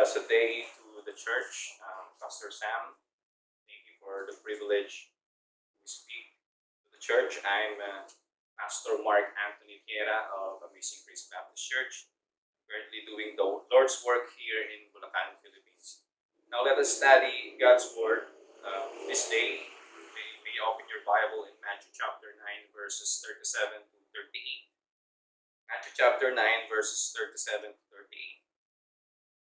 blessed day to the church. Um, Pastor Sam, thank you for the privilege to speak to the church. I'm uh, Pastor Mark Anthony Viera of Amazing Grace Baptist Church, currently doing the Lord's work here in Bulacan, Philippines. Now let us study God's Word um, this day. May, you open your Bible in Matthew chapter 9, verses 37 to 38. Matthew chapter 9, verses 37 to 38.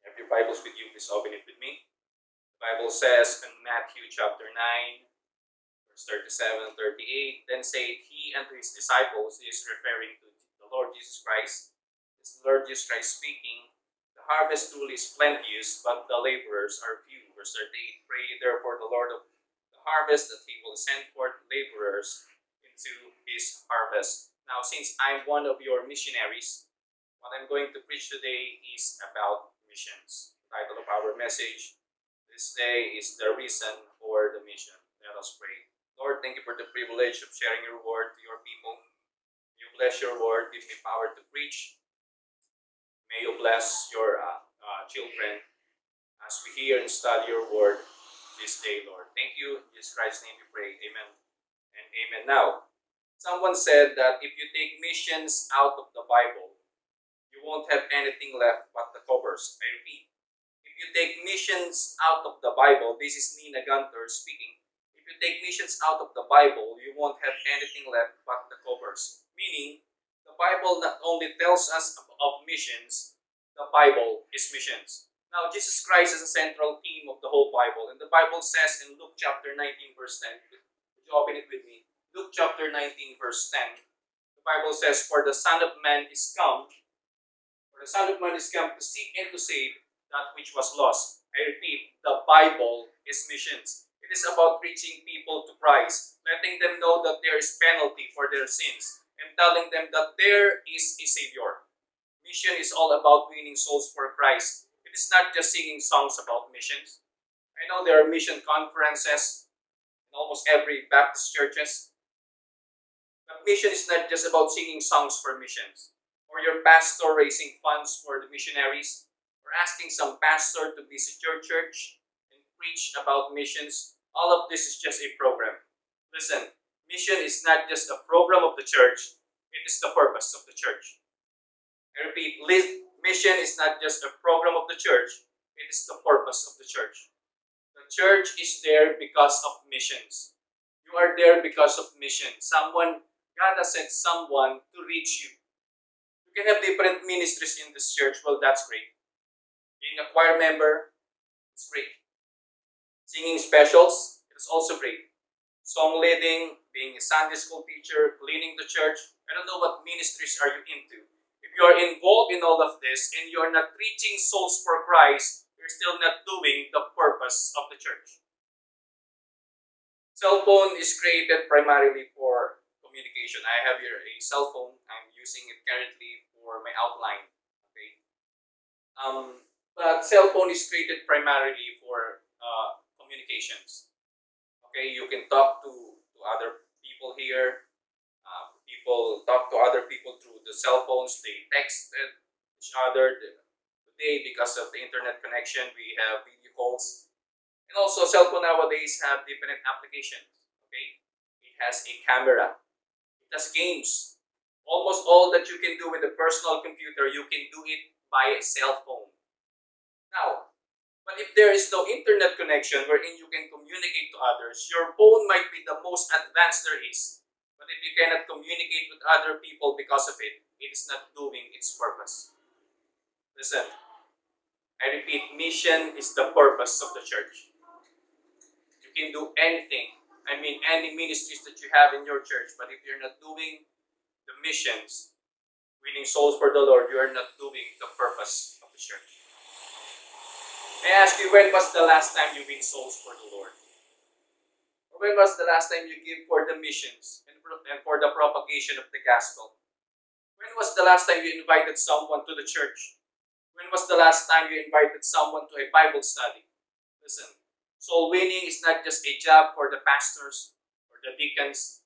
Have your Bibles with you, please open it with me. The Bible says in Matthew chapter 9, verse 37 38, Then said he unto his disciples, is referring to the Lord Jesus Christ. This Lord Jesus Christ speaking, The harvest truly is plenteous, but the laborers are few. Verse 38, Pray therefore the Lord of the harvest that he will send forth laborers into his harvest. Now, since I'm one of your missionaries, what I'm going to preach today is about missions. The title of our message this day is The Reason for the Mission. Let us pray. Lord, thank you for the privilege of sharing your word to your people. May you bless your word, give me power to preach. May you bless your uh, uh, children as we hear and study your word this day, Lord. Thank you. In Jesus Christ's name we pray. Amen and amen. Now, Someone said that if you take missions out of the Bible, won't have anything left but the covers. I repeat, if you take missions out of the Bible, this is Nina Gunter speaking. If you take missions out of the Bible, you won't have anything left but the covers. Meaning, the Bible not only tells us of missions, the Bible is missions. Now, Jesus Christ is a central theme of the whole Bible, and the Bible says in Luke chapter 19, verse 10, would you open it with me? Luke chapter 19, verse 10, the Bible says, For the Son of Man is come, the Son is come to seek and to save that which was lost. I repeat, the Bible is missions. It is about reaching people to Christ, letting them know that there is penalty for their sins, and telling them that there is a Savior. Mission is all about winning souls for Christ. It is not just singing songs about missions. I know there are mission conferences in almost every Baptist churches, but mission is not just about singing songs for missions, or your pastor raising funds for the missionaries, or asking some pastor to visit your church and preach about missions. All of this is just a program. Listen, mission is not just a program of the church, it is the purpose of the church. I repeat, mission is not just a program of the church, it is the purpose of the church. The church is there because of missions. You are there because of mission. Someone God has sent someone to reach you. You can have different ministries in this church. Well, that's great. Being a choir member, it's great. Singing specials, it's also great. Song leading, being a Sunday school teacher, cleaning the church. I don't know what ministries are you into. If you are involved in all of this and you are not reaching souls for Christ, you're still not doing the purpose of the church. Cell phone is created primarily for communication. I have here a cell phone. I'm using it currently for my outline. Okay. Um, but cell phone is created primarily for uh, communications. Okay, you can talk to, to other people here. Uh, people talk to other people through the cell phones. They text each other. Today, because of the internet connection, we have video calls. And also, cell phone nowadays have different applications. Okay, it has a camera it does games. Almost all that you can do with a personal computer, you can do it by a cell phone. Now, but if there is no internet connection wherein you can communicate to others, your phone might be the most advanced there is. But if you cannot communicate with other people because of it, it is not doing its purpose. Listen, I repeat, mission is the purpose of the church. You can do anything I mean, any ministries that you have in your church, but if you're not doing the missions, winning souls for the Lord, you are not doing the purpose of the church. May I ask you, when was the last time you win souls for the Lord? Or when was the last time you give for the missions and for the propagation of the gospel? When was the last time you invited someone to the church? When was the last time you invited someone to a Bible study? Listen, Soul winning is not just a job for the pastors or the deacons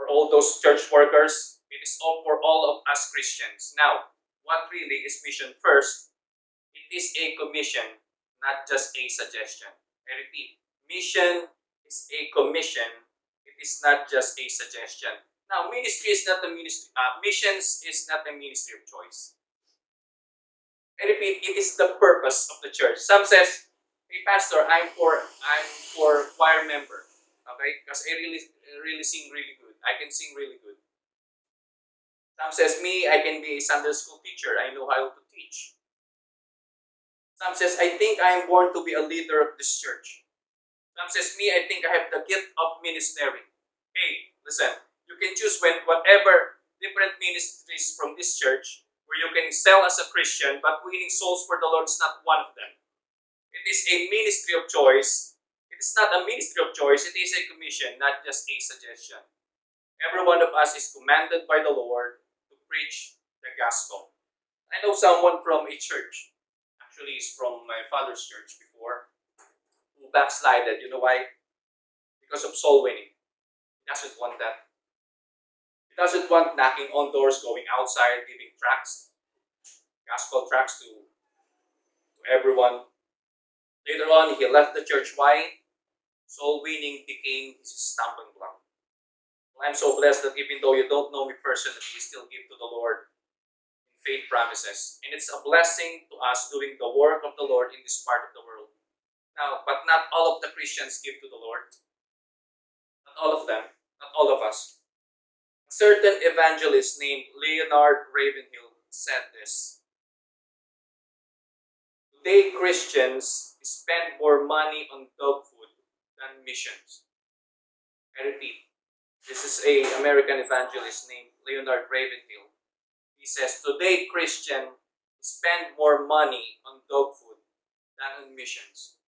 or all those church workers. It is all for all of us Christians. Now, what really is mission? First, it It is a commission, not just a suggestion. I repeat, mission is a commission. It is not just a suggestion. Now, ministry is not a ministry. Uh, missions is not a ministry of choice. I repeat, it is the purpose of the church. Some says, "Hey, pastor, I'm for I'm for choir member, okay? Because I really really sing really good. I can sing really good." Some says, "Me, I can be a Sunday school teacher. I know how to teach." Some says, "I think I am born to be a leader of this church." Some says, "Me, I think I have the gift of ministering." Hey, listen, you can choose when whatever different ministries from this church where you can excel as a Christian, but winning souls for the Lord is not one of them. It is a ministry of choice. It is not a ministry of choice, it is a commission, not just a suggestion. Every one of us is commanded by the Lord to preach the gospel. I know someone from a church, actually, is from my father's church before, who backslided. You know why? Because of soul winning. He doesn't want that He doesn't want knocking on doors, going outside, giving tracts, gospel tracts to, to everyone. Later on, he left the church. Why? Soul winning became his stumbling block. I'm so blessed that even though you don't know me personally, you still give to the Lord in faith promises. And it's a blessing to us doing the work of the Lord in this part of the world. Now, but not all of the Christians give to the Lord. Not all of them. Not all of us certain evangelist named Leonard Ravenhill said this. Today, Christians spend more money on dog food than missions. I repeat, this is a American evangelist named Leonard Ravenhill. He says, today Christians spend more money on dog food than on missions.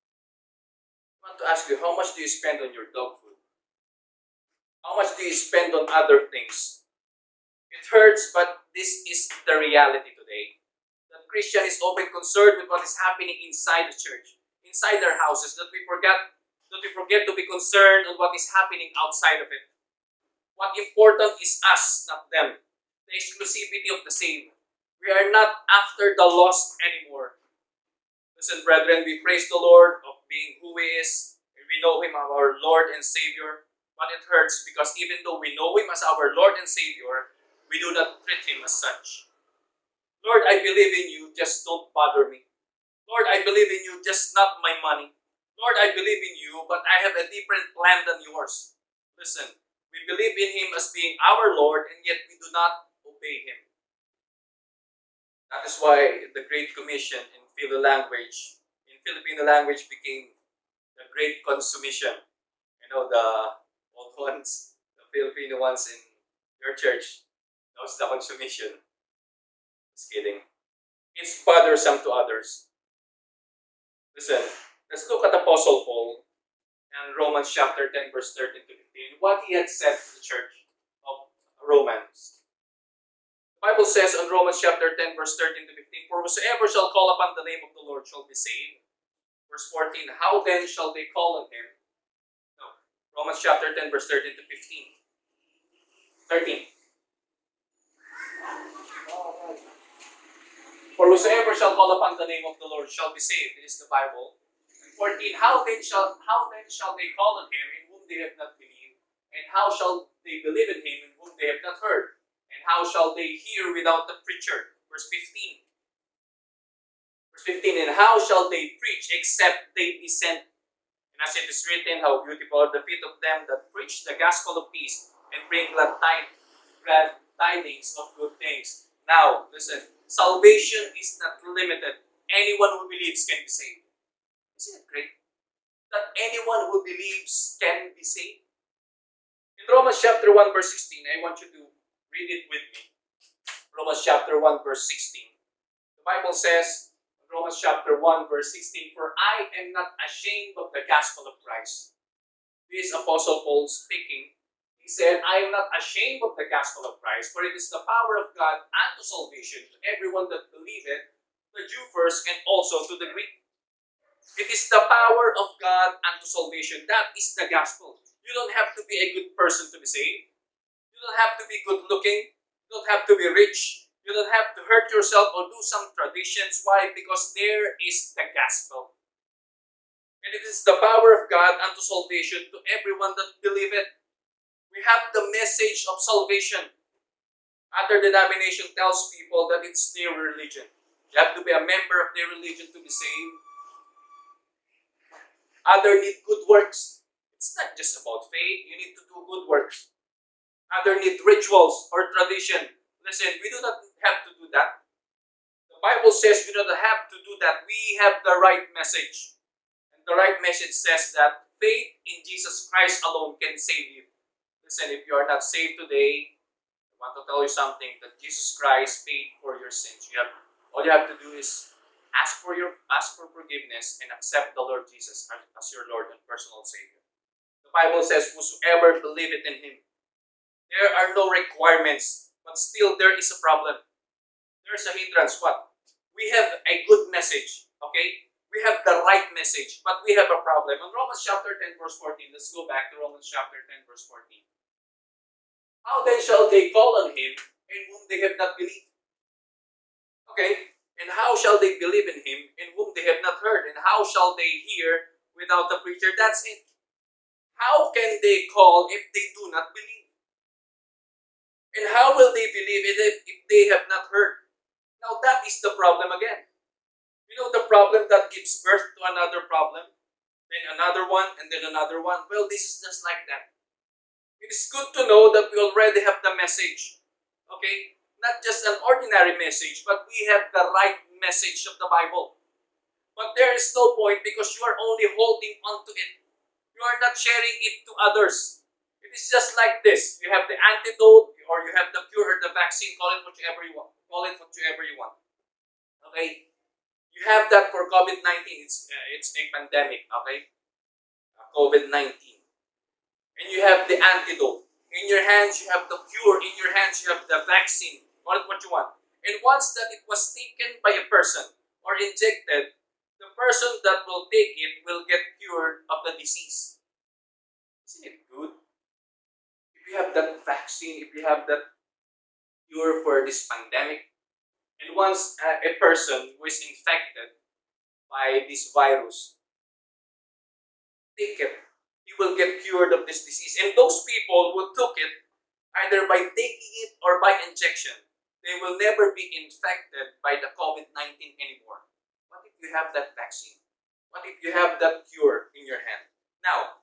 I want to ask you, how much do you spend on your dog food? How much do you spend on other things? It hurts, but this is the reality today. That Christian is often concerned with what is happening inside the church, inside their houses, that we forget that we forget to be concerned on what is happening outside of it. What important is us, not them. The exclusivity of the same. We are not after the lost anymore. Listen, brethren, we praise the Lord of being who He is, and we know Him as our Lord and Savior but it hurts because even though we know Him as our Lord and Savior, we do not treat Him as such. Lord, I believe in you, just don't bother me. Lord, I believe in you, just not my money. Lord, I believe in you, but I have a different plan than yours. Listen, we believe in Him as being our Lord, and yet we do not obey Him. That is why the Great Commission in Philo language, in Filipino language, became the Great Consummation. You know, the old ones, the Filipino ones in your church, knows the consummation. Just kidding. It's bothersome to others. Listen, let's look at Apostle Paul and Romans chapter 10, verse 13 to 15, what he had said to the church of Romans. The Bible says on Romans chapter 10, verse 13 to 15, For whosoever shall call upon the name of the Lord shall be saved. Verse 14, How then shall they call on him No. Romans chapter 10, verse 13 to 15. 13. For whosoever shall call upon the name of the Lord shall be saved. It is the Bible. 14. How then shall how then shall they call on him in whom they have not believed? And how shall they believe in him in whom they have not heard? And how shall they hear without the preacher? Verse 15. Verse 15. And how shall they preach except they be sent And as it is written, how beautiful are the feet of them that preach the gospel of peace and bring glad, glad tidings of good things. Now, listen, salvation is not limited. Anyone who believes can be saved. Isn't it great? That anyone who believes can be saved. In Romans chapter 1, verse 16, I want you to read it with me. Romans chapter 1, verse 16. The Bible says, Romans chapter 1, verse 16, For I am not ashamed of the gospel of Christ. This Apostle Paul speaking. He said, I am not ashamed of the gospel of Christ, for it is the power of God unto salvation to everyone that believeth, to the Jew first, and also to the Greek. It is the power of God unto salvation. That is the gospel. You don't have to be a good person to be saved. You don't have to be good looking. You don't have to be rich. You don't have to hurt yourself or do some traditions. Why? Because there is the gospel. And it is the power of God unto salvation to everyone that believeth. We have the message of salvation. Other denomination tells people that it's their religion. You have to be a member of their religion to be saved. Other need good works. It's not just about faith. You need to do good works. Other need rituals or tradition. Listen, we do not have to do that. The Bible says we do not have to do that. We have the right message. And the right message says that faith in Jesus Christ alone can save you. Listen, if you are not saved today, I want to tell you something that Jesus Christ paid for your sins. You have all you have to do is ask for your ask for forgiveness and accept the Lord Jesus as, as your Lord and personal Savior. The Bible says, Whosoever believeth in him. There are no requirements, but still there is a problem. There's a hindrance. What? We have a good message, okay? We have the right message, but we have a problem. In Romans chapter 10, verse 14, let's go back to Romans chapter 10, verse 14. How then shall they call on him in whom they have not believed? Okay, and how shall they believe in him in whom they have not heard? And how shall they hear without a preacher? That's it. How can they call if they do not believe? And how will they believe if, if they have not heard? Now that is the problem again. You know the problem that gives birth to another problem, then another one, and then another one? Well, this is just like that. It is good to know that we already have the message. Okay? Not just an ordinary message, but we have the right message of the Bible. But there is no point because you are only holding on to it. You are not sharing it to others. It is just like this. You have the antidote, or you have the cure or the vaccine, call it whatever you want. Call it whatever you want. Okay? You have that for COVID 19. It's, uh, it's a pandemic, okay? Uh, COVID 19. And you have the antidote. In your hands, you have the cure. In your hands, you have the vaccine. Call it what you want. And once that it was taken by a person or injected, the person that will take it will get cured of the disease. Isn't it good? If you have that vaccine, if you have that cure for this pandemic, and once uh, a person who is infected by this virus take it, he will get cured of this disease. And those people who took it, either by taking it or by injection, they will never be infected by the COVID 19 anymore. What if you have that vaccine? What if you have that cure in your hand? Now,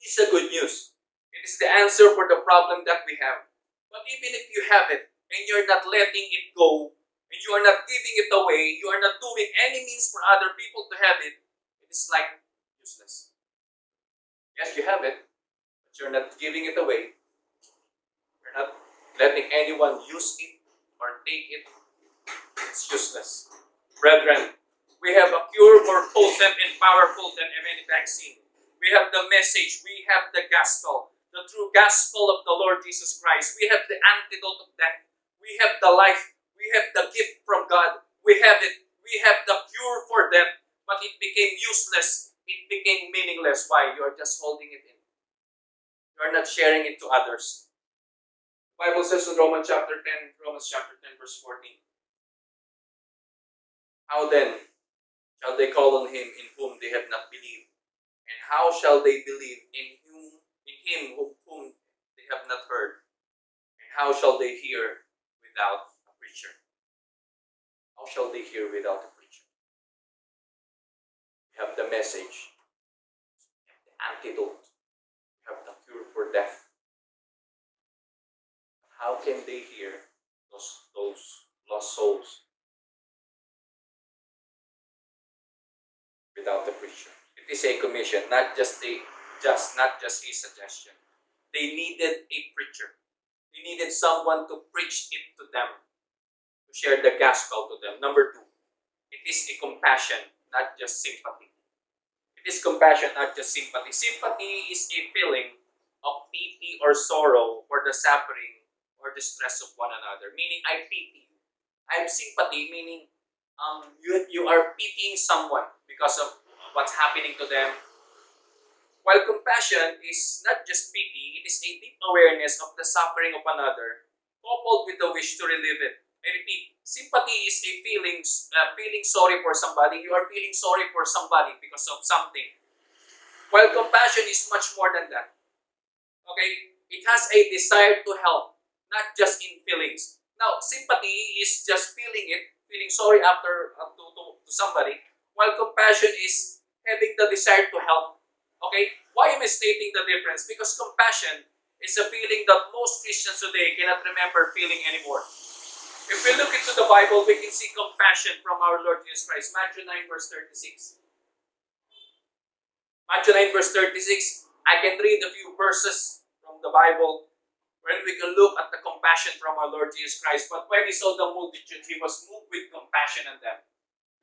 this is a good news. It is the answer for the problem that we have. But even if you have it and you're not letting it go, and you are not giving it away, you are not doing any means for other people to have it, it is like useless. Yes, you have it, but you're not giving it away. You're not letting anyone use it or take it. It's useless. Brethren, we have a cure more potent and powerful than any vaccine. We have the message, we have the gospel the true gospel of the Lord Jesus Christ. We have the antidote of death. We have the life. We have the gift from God. We have it. We have the cure for death. But it became useless. It became meaningless. Why? You are just holding it in. You are not sharing it to others. Bible says in Romans chapter 10, Romans chapter 10, verse 14. How then shall they call on him in whom they have not believed? And how shall they believe in him whom they have not heard? And how shall they hear without a preacher? How shall they hear without a preacher? We have the message, we have the antidote, we have the cure for death. How can they hear those, those lost souls without the preacher? It is a commission, not just a just not just a suggestion. They needed a preacher. They needed someone to preach it to them, to share the gospel to them. Number two, it is a compassion, not just sympathy. It is compassion, not just sympathy. Sympathy is a feeling of pity or sorrow for the suffering or distress of one another. Meaning, I pity you. I have sympathy, meaning um, you, you are pitying someone because of what's happening to them, while compassion is not just pity, it is a deep awareness of the suffering of another, coupled with the wish to relieve it. I repeat, sympathy is a feeling, uh, feeling sorry for somebody. You are feeling sorry for somebody because of something. While compassion is much more than that. Okay? It has a desire to help, not just in feelings. Now, sympathy is just feeling it, feeling sorry after uh, to, to, to somebody, while compassion is having the desire to help. Okay? Why am I stating the difference? Because compassion is a feeling that most Christians today cannot remember feeling anymore. If we look into the Bible, we can see compassion from our Lord Jesus Christ. Matthew 9, verse 36. Matthew 9, verse 36. I can read a few verses from the Bible where we can look at the compassion from our Lord Jesus Christ. But when he saw the multitude, he was moved with compassion on them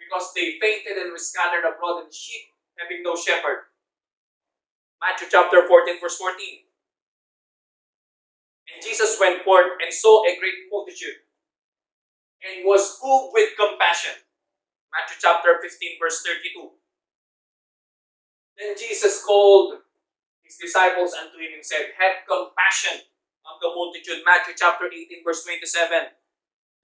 because they fainted and were scattered abroad in sheep having no shepherd. Matthew chapter 14, verse 14. And Jesus went forth and saw a great multitude and was moved with compassion. Matthew chapter 15, verse 32. Then Jesus called his disciples unto him and said, Have compassion on the multitude. Matthew chapter 18, verse 27.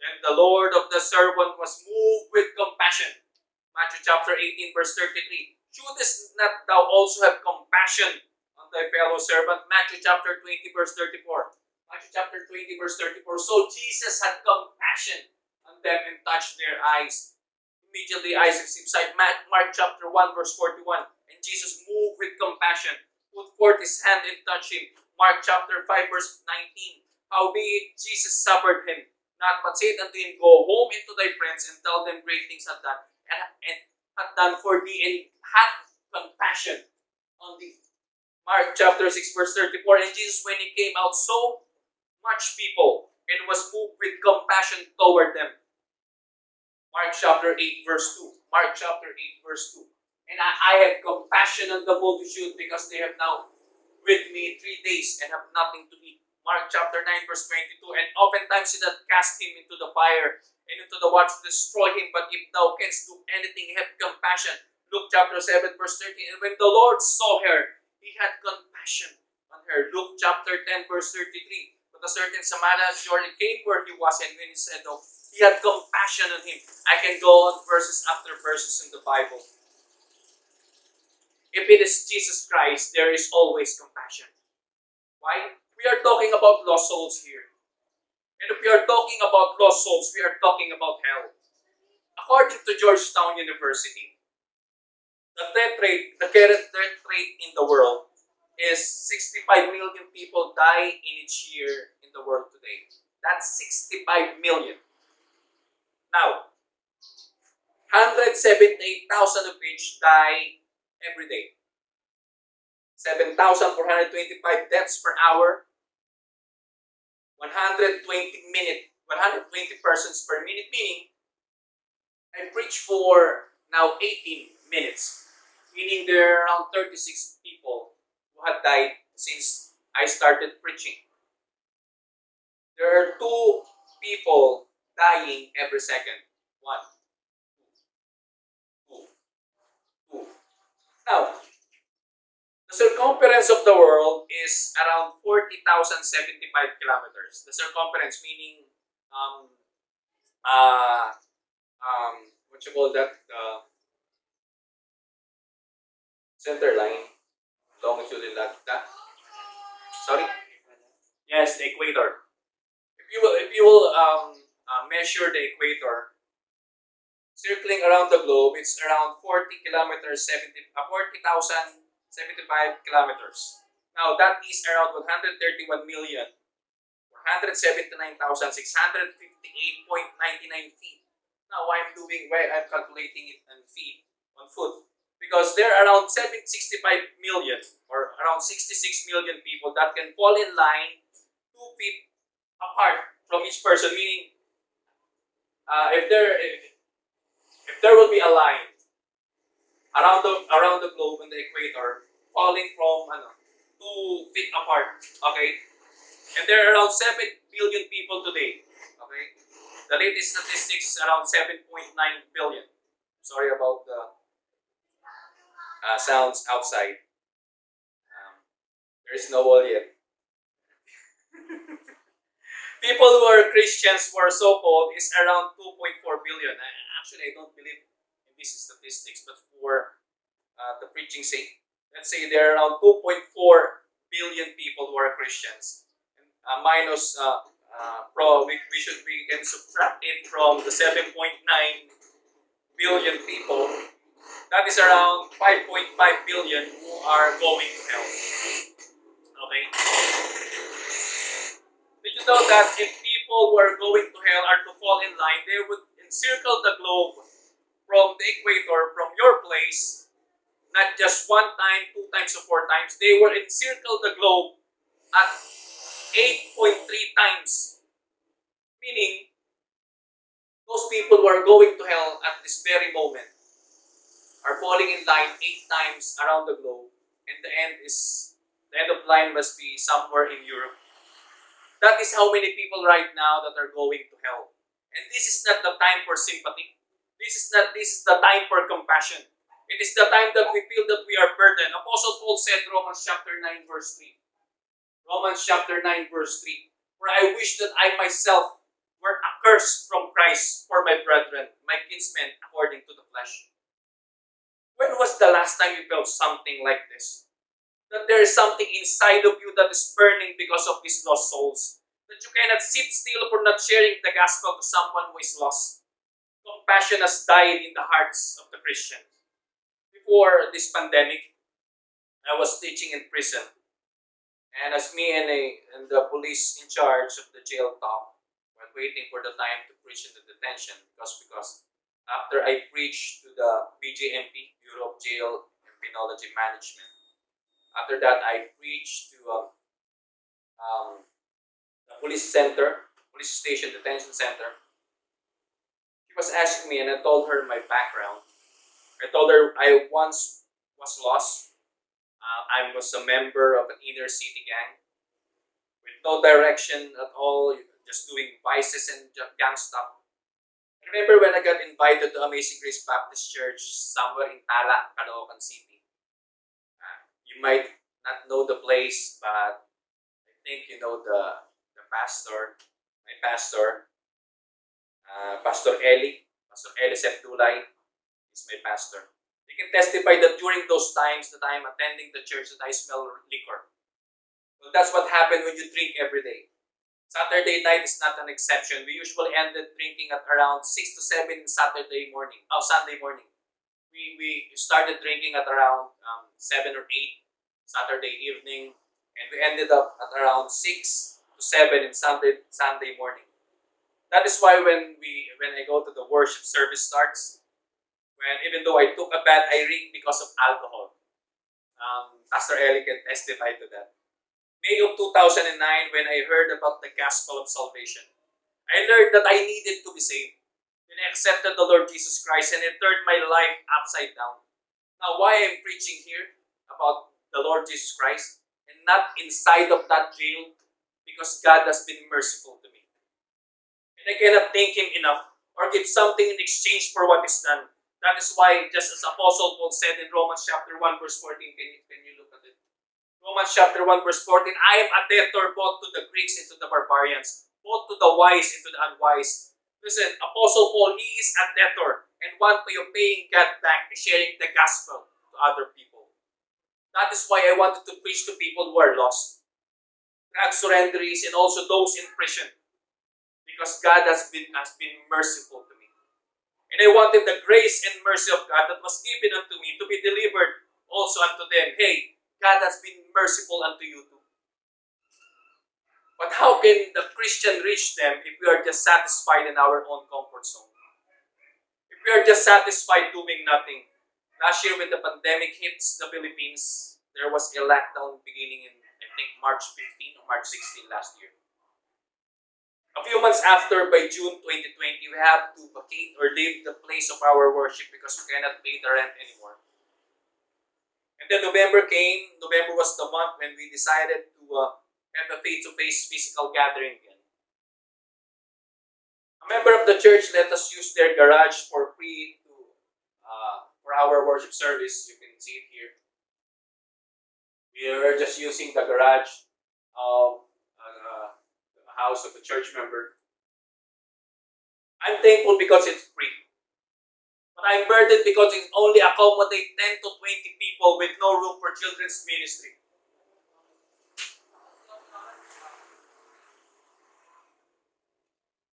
Then the Lord of the servant was moved with compassion. Matthew chapter 18, verse 33. Shouldest not thou also have compassion on thy fellow servant? Matthew chapter 20, verse 34. Matthew chapter 20, verse 34. So Jesus had compassion on them and touched their eyes. Immediately received sight. Mark chapter 1 verse 41. And Jesus moved with compassion, put forth his hand and touched him. Mark chapter 5 verse 19. Howbeit Jesus suffered him, not but said unto him, Go home into thy friends and tell them great things hath done, and, and hath done for thee, and hath compassion on thee. Mark chapter 6 verse 34. And Jesus, when he came out, so much people and was moved with compassion toward them. Mark chapter 8, verse 2. Mark chapter 8, verse 2. And I, I have compassion on the multitude because they have now with me three days and have nothing to eat. Mark chapter 9, verse 22. And oftentimes he that cast him into the fire and into the water to destroy him. But if thou canst do anything, have compassion. Luke chapter 7, verse 13. And when the Lord saw her, he had compassion on her. Luke chapter 10, verse 33. But a certain Samaritan Jordan came where he was, and when he said, Oh, he had compassion on him. I can go on verses after verses in the Bible. If it is Jesus Christ, there is always compassion. Why? We are talking about lost souls here. And if we are talking about lost souls, we are talking about hell. According to Georgetown University, the death rate, the current death rate in the world is 65 million people die in each year in the world today. That's 65 million. Now, 178,000 of which die every day. 7,425 deaths per hour. 120 minute, 120 persons per minute, meaning I preach for now 18 minutes, meaning there are around 36 people who have died since I started preaching. There are two people dying every second. One, Now, the circumference of the world is around 40,075 kilometers. The circumference meaning um, uh, um, what you call that? Uh, center line longitude and latitude. Sorry? Yes, the equator. If you will, if you will um, uh, measure the equator, circling around the globe, it's around 40 kilometers, 70, uh, 40,075 kilometers. Now, that is around 131 million, 179,658.99 feet. Now, I'm doing where I'm calculating it in feet on foot because there are around 765 million or around 66 million people that can fall in line two feet apart from each person meaning uh, if there if, if there will be a line around the around the globe and the equator falling from ano, two feet apart okay and there are around 7 billion people today okay the latest statistics is around 7.9 billion sorry about the uh, sounds outside. Um, there is no wall yet. people who are Christians who are so-called is around 2.4 billion. Actually, I don't believe in these statistics, but for uh, the preaching sake, let's say there are around 2.4 billion people who are Christians. Uh, minus, uh, uh, pro, we, we should we can subtract it from the 7.9 billion people. That is around 5.5 billion who are going to hell. Okay? Did you know that if people who are going to hell are to fall in line, they would encircle the globe from the equator, from your place, not just one time, two times, or four times. They were encircle the globe at 8.3 times. Meaning, those people who are going to hell at this very moment are falling in line eight times around the globe, and the end is the end of line must be somewhere in Europe. That is how many people right now that are going to hell. And this is not the time for sympathy. This is not this is the time for compassion. It is the time that we feel that we are burdened. Apostle Paul said Romans chapter 9 verse 3. Romans chapter 9 verse 3. For I wish that I myself were accursed from Christ for my brethren, my kinsmen according to the flesh. When was the last time you felt something like this? That there is something inside of you that is burning because of these lost souls that you cannot sit still for not sharing the gospel to someone who is lost. Compassion has died in the hearts of the Christian. Before this pandemic, I was teaching in prison. And as me and, a, and the police in charge of the jail talk, were waiting for the time to preach in the detention because, because after I preached to the BJMP, Bureau of Jail and Penology Management, after that I preached to um, um, police center, police station detention center. She was asking me, and I told her my background. I told her I once was lost. Uh, I was a member of an inner city gang with no direction at all, just doing vices and gang stuff. I remember when I got invited to Amazing Grace Baptist Church somewhere in Tala, Caloocan City. Uh, you might not know the place, but I think you know the pastor, my pastor, uh, Pastor Eli, Pastor Eli Septulay is my pastor. He can testify that during those times that I'm attending the church that I smell liquor. Well, that's what happened when you drink every day. Saturday night is not an exception. We usually ended drinking at around 6 to 7 in Saturday morning, oh, Sunday morning. We, we started drinking at around um, 7 or 8 Saturday evening, and we ended up at around 6 to 7 in Sunday, Sunday morning. That is why when we when I go to the worship service starts, when even though I took a bath, I reek because of alcohol. Um, Pastor Eli can testify to that. May of 2009, when I heard about the gospel of salvation, I learned that I needed to be saved. When I accepted the Lord Jesus Christ and it turned my life upside down. Now, why I'm preaching here about the Lord Jesus Christ and not inside of that jail? Because God has been merciful to me. And I cannot thank Him enough or give something in exchange for what is done. That is why, just as Apostle Paul said in Romans chapter 1, verse 14, can you, can you look at it? Romans chapter 1, verse 14, I am a debtor both to the Greeks and to the barbarians, both to the wise and to the unwise. Listen, Apostle Paul, he is a debtor, and one way of paying God back is sharing the gospel to other people. That is why I wanted to preach to people who are lost, drug surrenderees, and also those in prison, because God has been has been merciful to me. And I wanted the grace and mercy of God that was given unto me to be delivered also unto them. Hey, God has been merciful unto you too. But how can the Christian reach them if we are just satisfied in our own comfort zone? If we are just satisfied doing nothing? Last year, when the pandemic hits the Philippines, there was a lockdown beginning in, think, March 15 or March 16 last year. A few months after, by June 2020, we have to vacate or leave the place of our worship because we cannot pay the rent anymore. And then November came. November was the month when we decided to uh, have a face-to-face physical gathering again. A member of the church let us use their garage for free to uh, for our worship service. You can see it here. We were just using the garage of uh, a house of a church member. I'm thankful because it's free. But I'm burdened because it only accommodates 10 to 20 people with no room for children's ministry.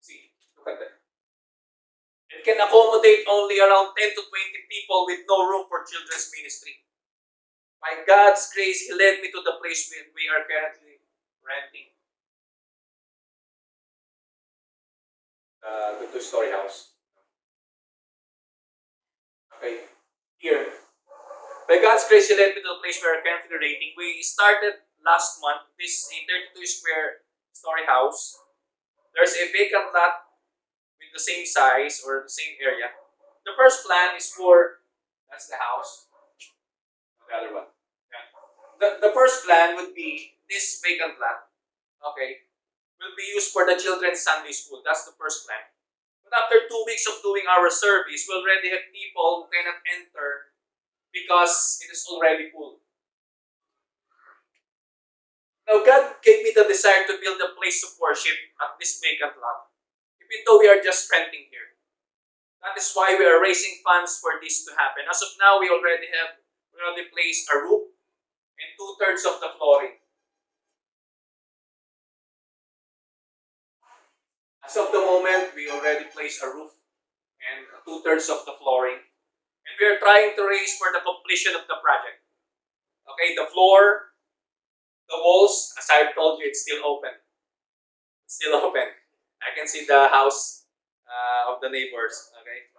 See, look at that. It can accommodate only around 10 to 20 people with no room for children's ministry. By God's grace, He led me to the place where we are currently renting. Uh, the two-story house. Okay, here. By God's grace, He led me to the place where we are currently renting. We started last month. This is a 32 square story house. There's a vacant lot with the same size or the same area. The first plan is for that's the house. The other one. The, the first plan would be this vacant lot. Okay. Will be used for the children's Sunday school. That's the first plan. But after two weeks of doing our service, we already have people who cannot enter because it is already full. Now, God gave me the desire to build a place of worship at this vacant lot, even though we are just renting here. That is why we are raising funds for this to happen. As of now, we already have we already placed a roof and two thirds of the flooring. As of the moment, we already placed a roof and two thirds of the flooring. And we are trying to raise for the completion of the project. Okay, the floor, the walls, as I've told you, it's still open. It's still open. I can see the house uh, of the neighbors. Okay.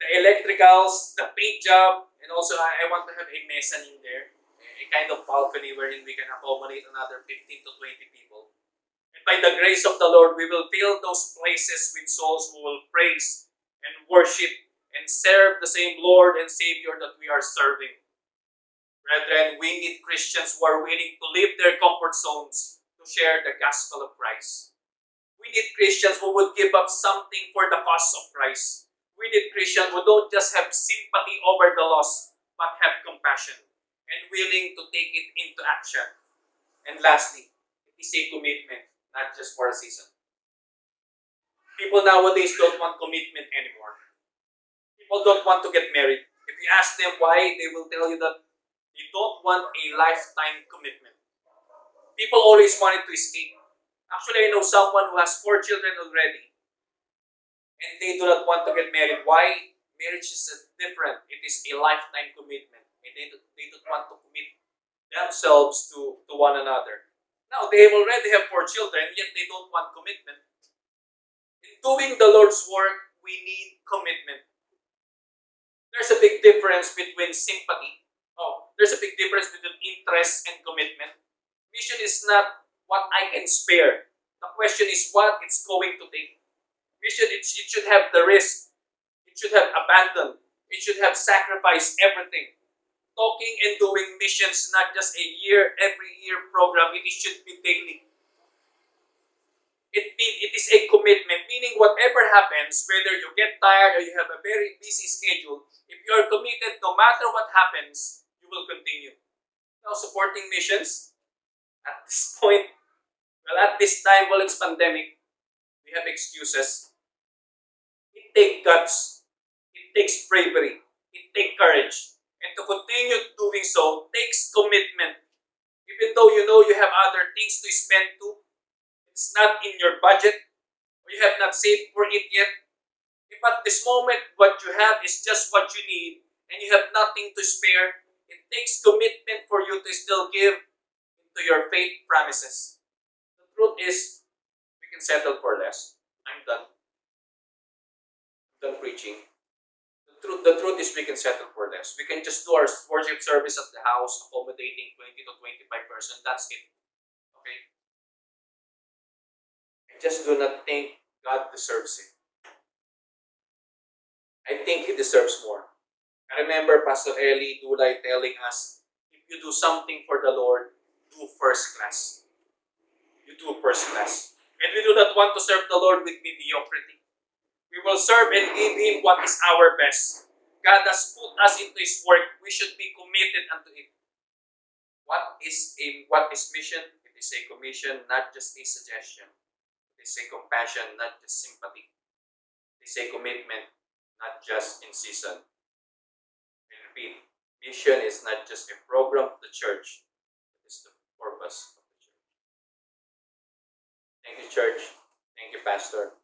The electricals, the paint job, and also I, I want to have a mezzanine there, a kind of balcony wherein we can accommodate another 15 to 20 people. And by the grace of the Lord, we will fill those places with souls who will praise and worship and serve the same Lord and Savior that we are serving. Brethren, we need Christians who are willing to leave their comfort zones to share the gospel of Christ. We need Christians who would give up something for the cause of Christ. We need Christians who don't just have sympathy over the lost, but have compassion and willing to take it into action. And lastly, it is a commitment, not just for a season. People nowadays don't want commitment anymore. People don't want to get married. If you ask them why, they will tell you that they don't want a lifetime commitment. People always wanted to escape. Actually, I know someone who has four children already and they do not want to get married. Why? Marriage is different. It is a lifetime commitment. And they, they don't want to commit themselves to, to one another. Now, they already have four children, yet they don't want commitment. In doing the Lord's work, we need commitment. There's a big difference between sympathy. Oh, there's a big difference between interest and commitment. Mission is not what I can spare. The question is what it's going to take. Mission, it, it should have the risk. It should have abandon. It should have sacrificed everything. Talking and doing missions, not just a year, every year program. It should be daily. It, it is a commitment, meaning whatever happens, whether you get tired or you have a very busy schedule, if you are committed, no matter what happens, you will continue. Now, supporting missions, at this point, well, at this time, while it's pandemic, we have excuses. It takes guts. It takes bravery. It takes courage. And to continue doing so takes commitment. Even though you know you have other things to spend to, it's not in your budget, or you have not saved for it yet. Eh, if at this moment what you have is just what you need, and you have nothing to spare, it takes commitment for you to still give into your faith promises. The truth is, we can settle for less. I'm done. I'm done preaching. Truth, the truth is we can settle for less. We can just do our worship service at the house, accommodating 20 to 25 person. That's it. Okay? I just do not think God deserves it. I think He deserves more. I remember Pastor Eli Dulay telling us, if you do something for the Lord, do first class. You do first class. And we do not want to serve the Lord with mediocrity. We will serve and give Him what is our best. God has put us into His work. We should be committed unto it. What is a what is mission? It is a commission, not just a suggestion. It is a compassion, not just sympathy. It is a commitment, not just in season. I repeat, mission is not just a program of the church, it is the purpose of the church. Thank you, church. Thank you, Pastor.